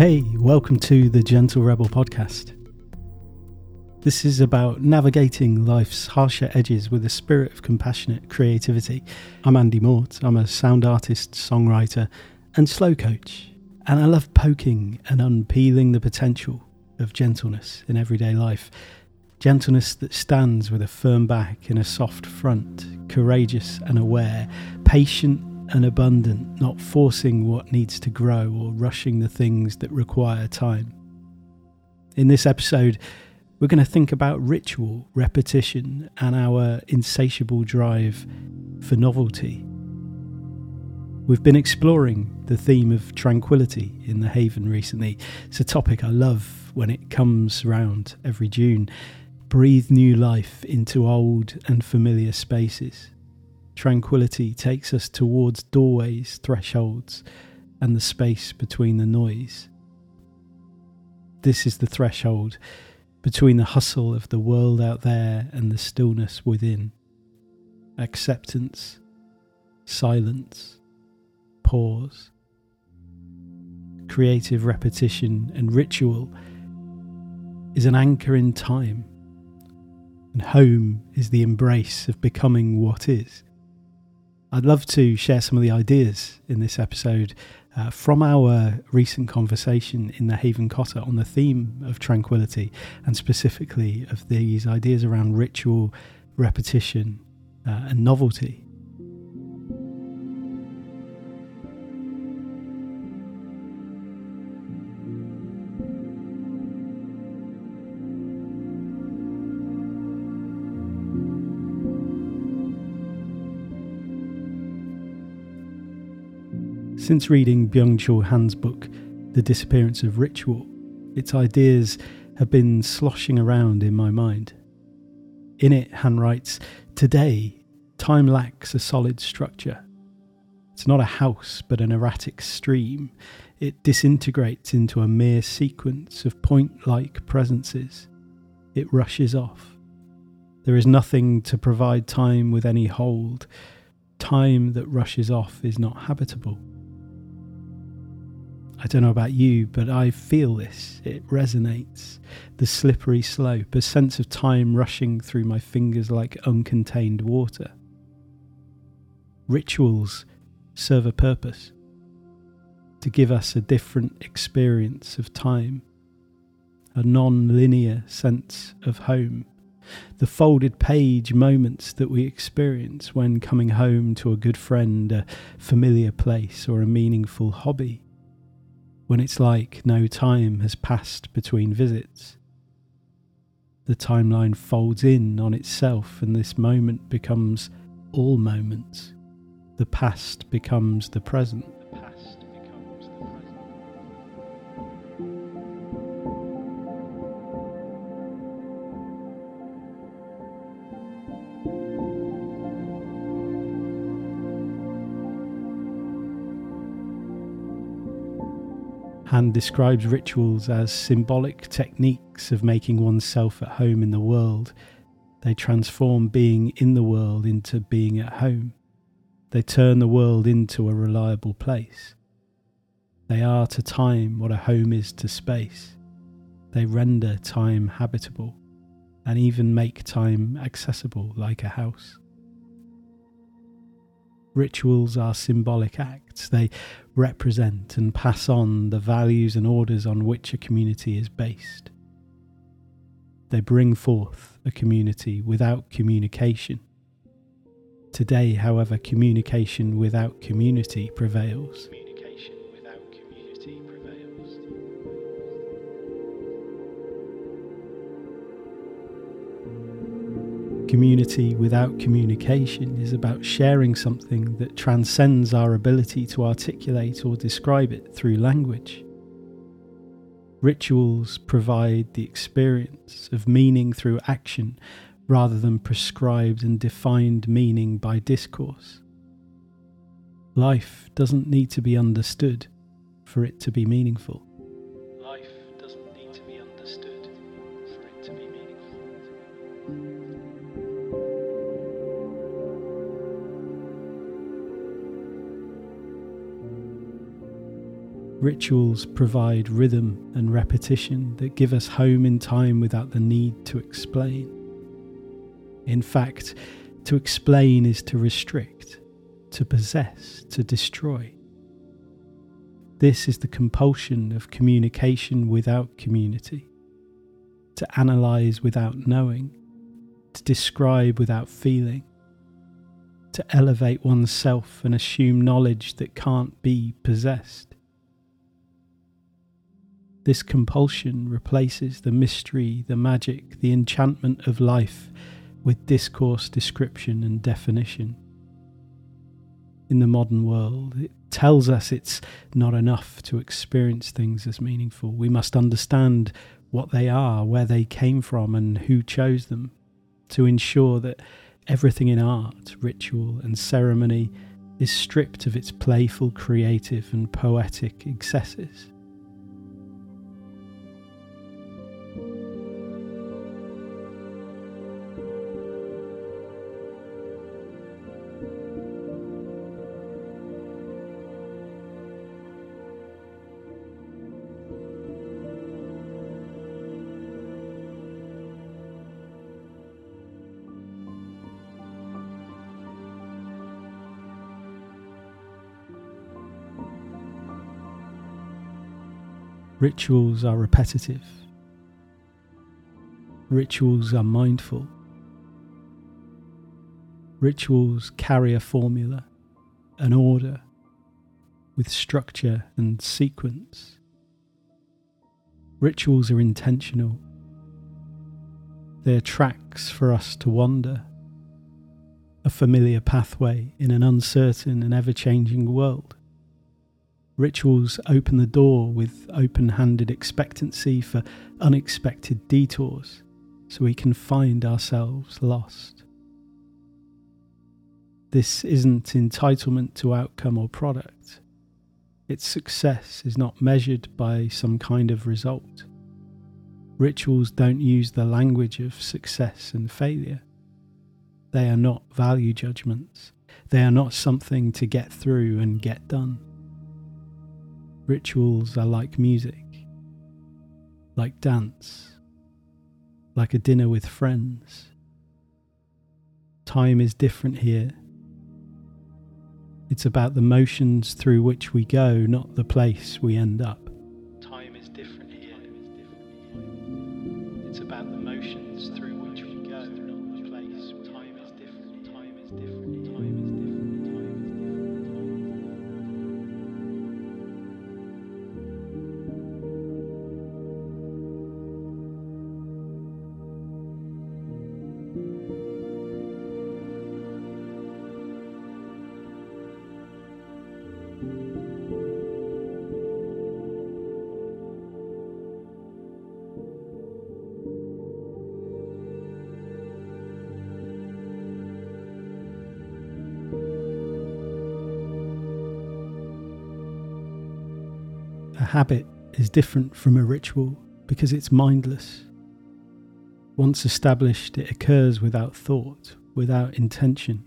Hey, welcome to the Gentle Rebel podcast. This is about navigating life's harsher edges with a spirit of compassionate creativity. I'm Andy Mort. I'm a sound artist, songwriter, and slow coach. And I love poking and unpeeling the potential of gentleness in everyday life. Gentleness that stands with a firm back and a soft front, courageous and aware, patient and abundant, not forcing what needs to grow or rushing the things that require time. In this episode, we're going to think about ritual, repetition, and our insatiable drive for novelty. We've been exploring the theme of tranquility in the Haven recently. It's a topic I love when it comes round every June. Breathe new life into old and familiar spaces Tranquility takes us towards doorways, thresholds, and the space between the noise. This is the threshold between the hustle of the world out there and the stillness within. Acceptance, silence, pause. Creative repetition and ritual is an anchor in time, and home is the embrace of becoming what is. I'd love to share some of the ideas in this episode uh, from our recent conversation in the Haven Cotter on the theme of tranquility and specifically of these ideas around ritual, repetition, uh, and novelty. Since reading Byung Chul Han's book, The Disappearance of Ritual, its ideas have been sloshing around in my mind. In it, Han writes Today, time lacks a solid structure. It's not a house, but an erratic stream. It disintegrates into a mere sequence of point like presences. It rushes off. There is nothing to provide time with any hold. Time that rushes off is not habitable. I don't know about you, but I feel this. It resonates. The slippery slope, a sense of time rushing through my fingers like uncontained water. Rituals serve a purpose to give us a different experience of time, a non linear sense of home, the folded page moments that we experience when coming home to a good friend, a familiar place, or a meaningful hobby when it's like no time has passed between visits. The timeline folds in on itself, and this moment becomes all moments. The past becomes the present. Han describes rituals as symbolic techniques of making oneself at home in the world. They transform being in the world into being at home. They turn the world into a reliable place. They are to time what a home is to space. They render time habitable and even make time accessible like a house. Rituals are symbolic acts. They represent and pass on the values and orders on which a community is based. They bring forth a community without communication. Today, however, communication without community prevails. Community without communication is about sharing something that transcends our ability to articulate or describe it through language. Rituals provide the experience of meaning through action rather than prescribed and defined meaning by discourse. Life doesn't need to be understood for it to be meaningful. Rituals provide rhythm and repetition that give us home in time without the need to explain. In fact, to explain is to restrict, to possess, to destroy. This is the compulsion of communication without community, to analyse without knowing, to describe without feeling, to elevate oneself and assume knowledge that can't be possessed. This compulsion replaces the mystery, the magic, the enchantment of life with discourse, description, and definition. In the modern world, it tells us it's not enough to experience things as meaningful. We must understand what they are, where they came from, and who chose them to ensure that everything in art, ritual, and ceremony is stripped of its playful, creative, and poetic excesses. Rituals are repetitive. Rituals are mindful. Rituals carry a formula, an order, with structure and sequence. Rituals are intentional. They are tracks for us to wander, a familiar pathway in an uncertain and ever changing world. Rituals open the door with open handed expectancy for unexpected detours so we can find ourselves lost. This isn't entitlement to outcome or product. Its success is not measured by some kind of result. Rituals don't use the language of success and failure. They are not value judgments. They are not something to get through and get done. Rituals are like music, like dance, like a dinner with friends. Time is different here. It's about the motions through which we go, not the place we end up. Habit is different from a ritual because it's mindless. Once established, it occurs without thought, without intention.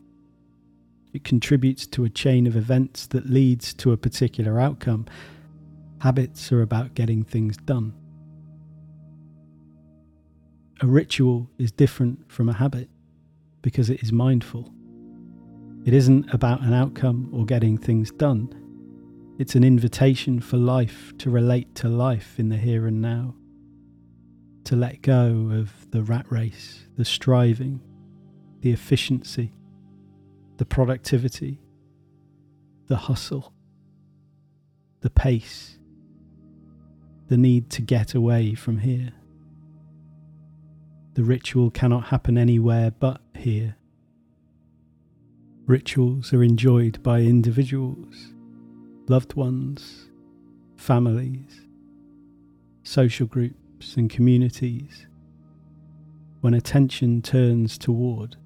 It contributes to a chain of events that leads to a particular outcome. Habits are about getting things done. A ritual is different from a habit because it is mindful. It isn't about an outcome or getting things done. It's an invitation for life to relate to life in the here and now, to let go of the rat race, the striving, the efficiency, the productivity, the hustle, the pace, the need to get away from here. The ritual cannot happen anywhere but here. Rituals are enjoyed by individuals, loved ones, families, social groups, and communities when attention turns toward.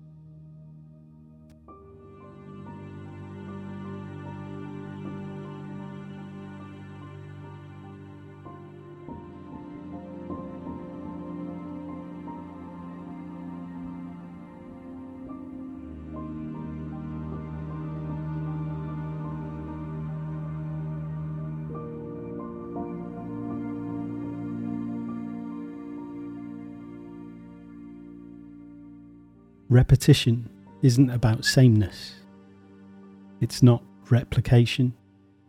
Repetition isn't about sameness. It's not replication,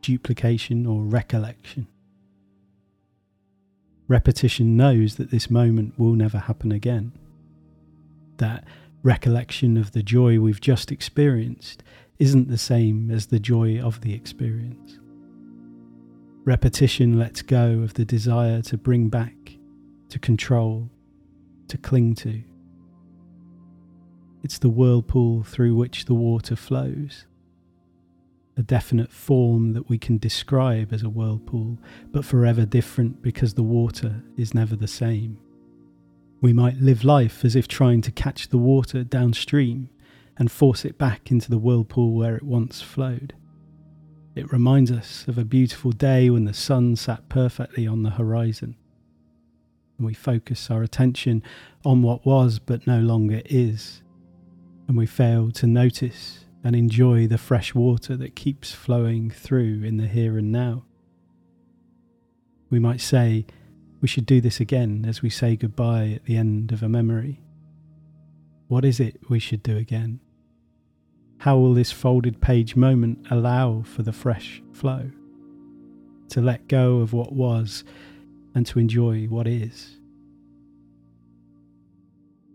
duplication, or recollection. Repetition knows that this moment will never happen again. That recollection of the joy we've just experienced isn't the same as the joy of the experience. Repetition lets go of the desire to bring back, to control, to cling to. It's the whirlpool through which the water flows. A definite form that we can describe as a whirlpool, but forever different because the water is never the same. We might live life as if trying to catch the water downstream and force it back into the whirlpool where it once flowed. It reminds us of a beautiful day when the sun sat perfectly on the horizon. And we focus our attention on what was but no longer is, and we fail to notice and enjoy the fresh water that keeps flowing through in the here and now. We might say, we should do this again as we say goodbye at the end of a memory. What is it we should do again? How will this folded page moment allow for the fresh flow? To let go of what was and to enjoy what is.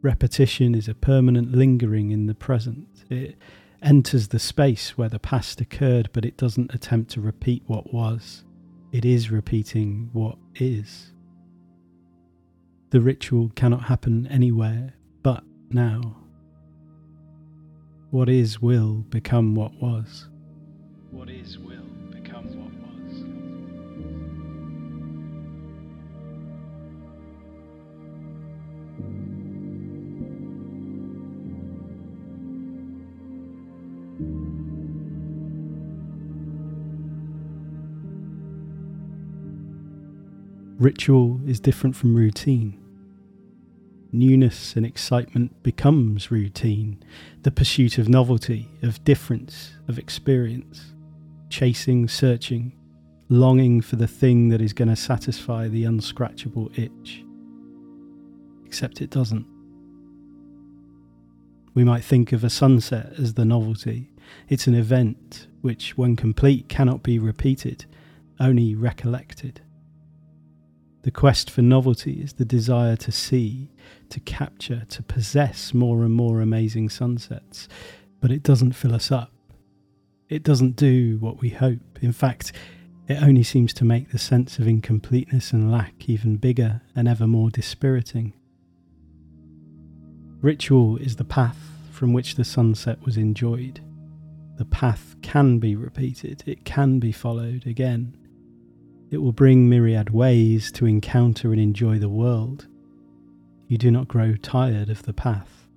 Repetition is a permanent lingering in the present. It enters the space where the past occurred, but it doesn't attempt to repeat what was. It is repeating what is. The ritual cannot happen anywhere but now. What is will become what was. What is will Ritual is different from routine. Newness and excitement becomes routine, the pursuit of novelty, of difference, of experience, chasing, searching, longing for the thing that is going to satisfy the unscratchable itch. Except it doesn't. We might think of a sunset as the novelty. It's an event which, when complete, cannot be repeated, only recollected. The quest for novelty is the desire to see, to capture, to possess more and more amazing sunsets, but it doesn't fill us up. It doesn't do what we hope. In fact, it only seems to make the sense of incompleteness and lack even bigger and ever more dispiriting. Ritual is the path from which the sunset was enjoyed. The path can be repeated, it can be followed again. It will bring myriad ways to encounter and enjoy the world. You do not grow tired of the path.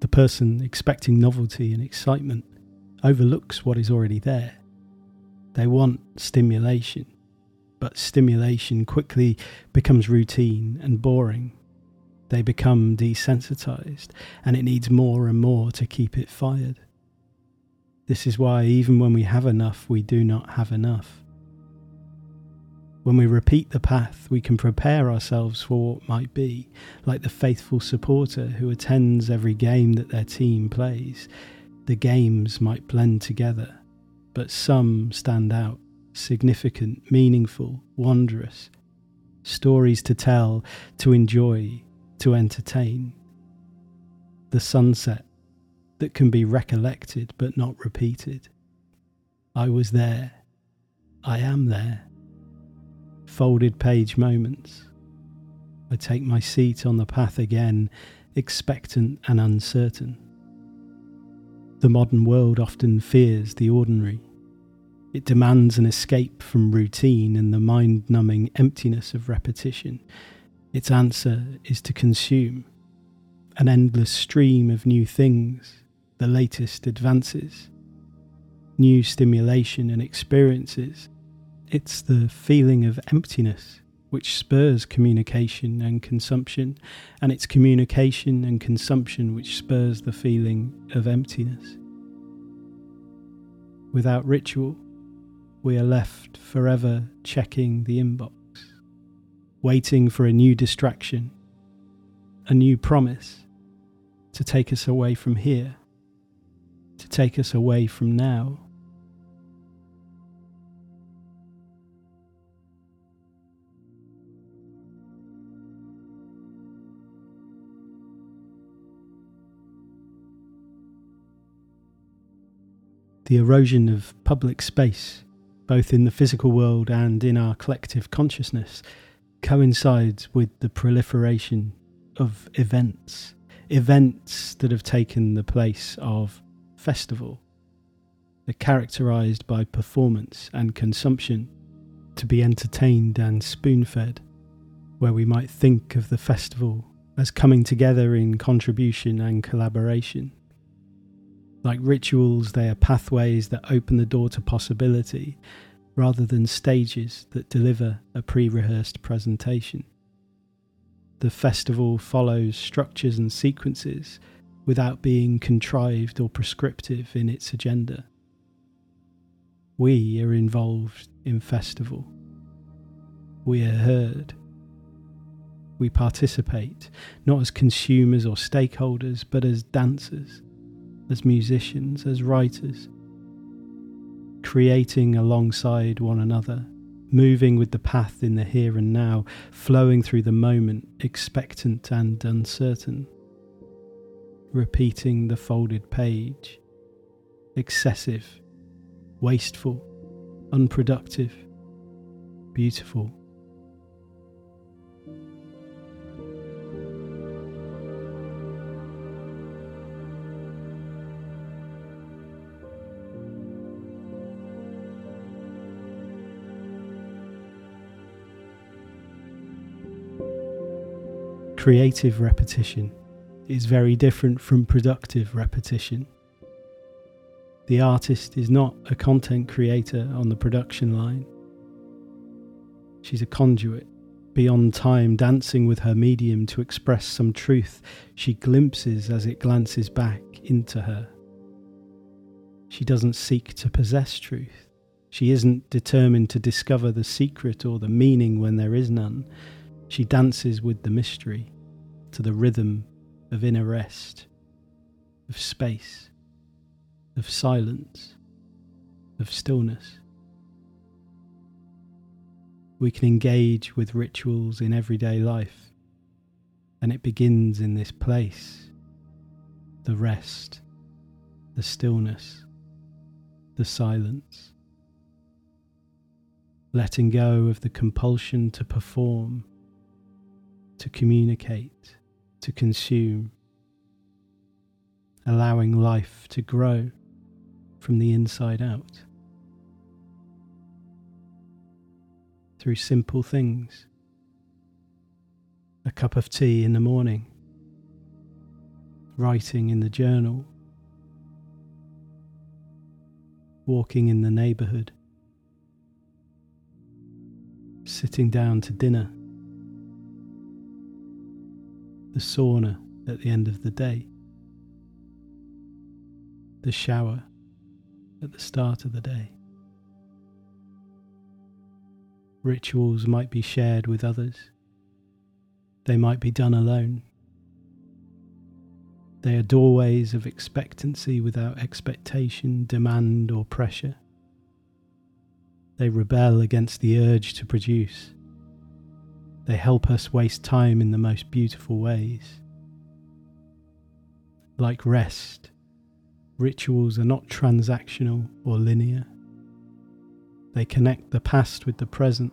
The person expecting novelty and excitement overlooks what is already there. They want stimulation, but stimulation quickly becomes routine and boring. They become desensitized, and it needs more and more to keep it fired. This is why, even when we have enough, we do not have enough. When we repeat the path, we can prepare ourselves for what might be, like the faithful supporter who attends every game that their team plays. The games might blend together, but some stand out significant, meaningful, wondrous. Stories to tell, to enjoy, to entertain. The sunset that can be recollected but not repeated. I was there. I am there folded page moments. I take my seat on the path again, expectant and uncertain. The modern world often fears the ordinary. It demands an escape from routine and the mind numbing emptiness of repetition. Its answer is to consume an endless stream of new things, the latest advances, new stimulation and experiences it's the feeling of emptiness which spurs communication and consumption, and it's communication and consumption which spurs the feeling of emptiness. Without ritual, we are left forever checking the inbox, waiting for a new distraction, a new promise to take us away from here, to take us away from now. The erosion of public space, both in the physical world and in our collective consciousness, coincides with the proliferation of events, events that have taken the place of festival. They're characterized by performance and consumption to be entertained and spoon fed, where we might think of the festival as coming together in contribution and collaboration. Like rituals, they are pathways that open the door to possibility rather than stages that deliver a pre rehearsed presentation. The festival follows structures and sequences without being contrived or prescriptive in its agenda. We are involved in festival. We are heard. We participate, not as consumers or stakeholders, but as dancers, as musicians, as writers, creating alongside one another moving with the path in the here and now, flowing through the moment, expectant and uncertain. Repeating the folded page, excessive, wasteful, unproductive, beautiful. Creative repetition is very different from productive repetition. The artist is not a content creator on the production line. She's a conduit, beyond time, dancing with her medium to express some truth she glimpses as it glances back into her. She doesn't seek to possess truth. She isn't determined to discover the secret or the meaning when there is none. She dances with the mystery to the rhythm of inner rest, of space, of silence, of stillness. We can engage with rituals in everyday life, and it begins in this place the rest, the stillness, the silence. Letting go of the compulsion to perform, to communicate, to consume, allowing life to grow from the inside out. Through simple things. A cup of tea in the morning, writing in the journal, walking in the neighbourhood, sitting down to dinner the sauna at the end of the day, the shower at the start of the day. Rituals might be shared with others, they might be done alone. They are doorways of expectancy without expectation, demand, or pressure. They rebel against the urge to produce they help us waste time in the most beautiful ways. Like rest, rituals are not transactional or linear. They connect the past with the present.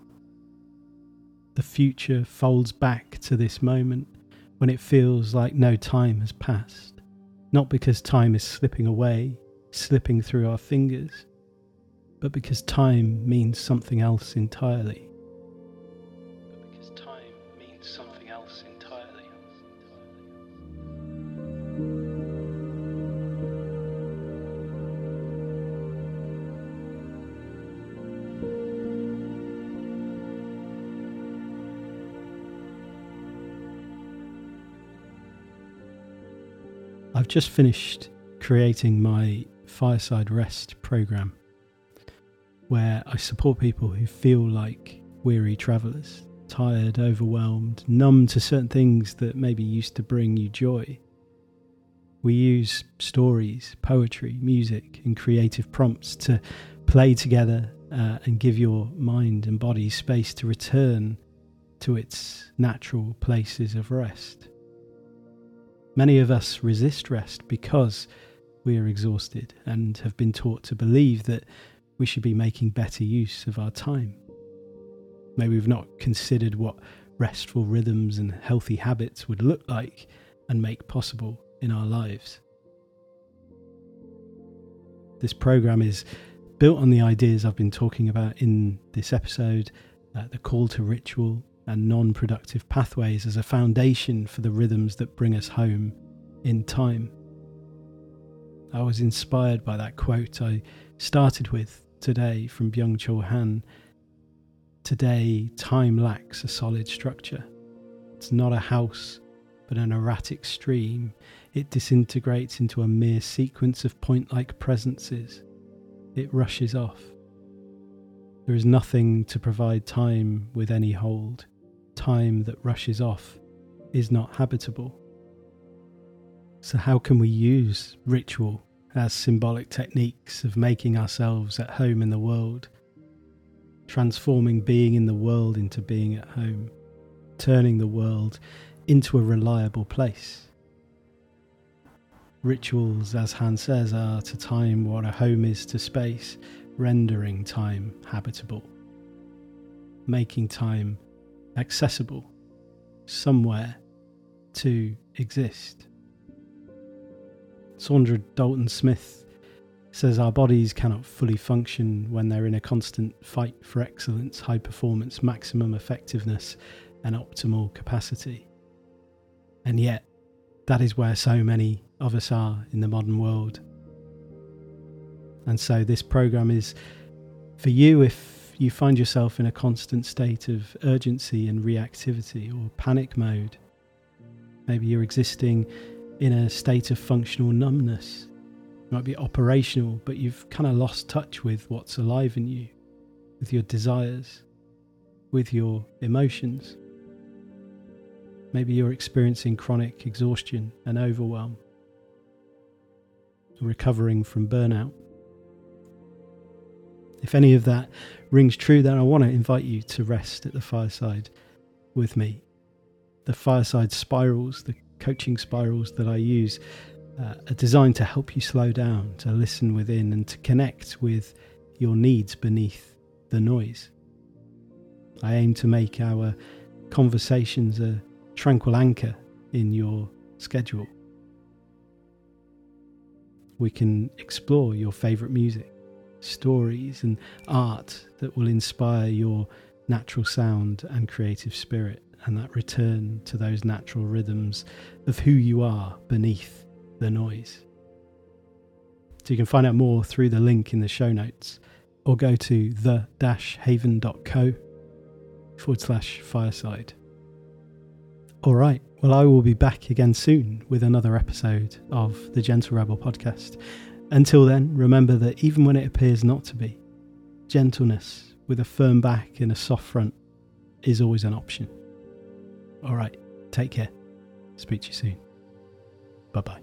The future folds back to this moment when it feels like no time has passed, not because time is slipping away, slipping through our fingers, but because time means something else entirely. Just finished creating my Fireside Rest program where I support people who feel like weary travellers, tired, overwhelmed, numb to certain things that maybe used to bring you joy. We use stories, poetry, music, and creative prompts to play together uh, and give your mind and body space to return to its natural places of rest. Many of us resist rest because we are exhausted and have been taught to believe that we should be making better use of our time. Maybe we've not considered what restful rhythms and healthy habits would look like and make possible in our lives. This program is built on the ideas I've been talking about in this episode uh, the call to ritual and non productive pathways as a foundation for the rhythms that bring us home in time. I was inspired by that quote I started with today from Byung Chul Han. Today, time lacks a solid structure. It's not a house, but an erratic stream. It disintegrates into a mere sequence of point like presences. It rushes off. There is nothing to provide time with any hold. Time that rushes off is not habitable. So, how can we use ritual as symbolic techniques of making ourselves at home in the world, transforming being in the world into being at home, turning the world into a reliable place? Rituals, as Han says, are to time what a home is to space, rendering time habitable, making time accessible, somewhere to exist. Saundra Dalton Smith says our bodies cannot fully function when they're in a constant fight for excellence, high performance, maximum effectiveness, and optimal capacity. And yet, that is where so many of us are in the modern world. And so, this program is for you if you find yourself in a constant state of urgency and reactivity or panic mode. Maybe you're existing in a state of functional numbness. You might be operational, but you've kind of lost touch with what's alive in you, with your desires, with your emotions. Maybe you're experiencing chronic exhaustion and overwhelm, recovering from burnout. If any of that rings true, then I want to invite you to rest at the fireside with me. The fireside spirals, the coaching spirals that I use uh, are designed to help you slow down, to listen within, and to connect with your needs beneath the noise. I aim to make our conversations a tranquil anchor in your schedule. We can explore your favourite music, stories, and art that will inspire your natural sound and creative spirit and that return to those natural rhythms of who you are beneath the noise. So you can find out more through the link in the show notes or go to the haven.co forward slash fireside. All right, well, I will be back again soon with another episode of the Gentle Rebel podcast. Until then, remember that even when it appears not to be, gentleness with a firm back and a soft front is always an option. All right. Take care. Speak to you soon. Bye bye.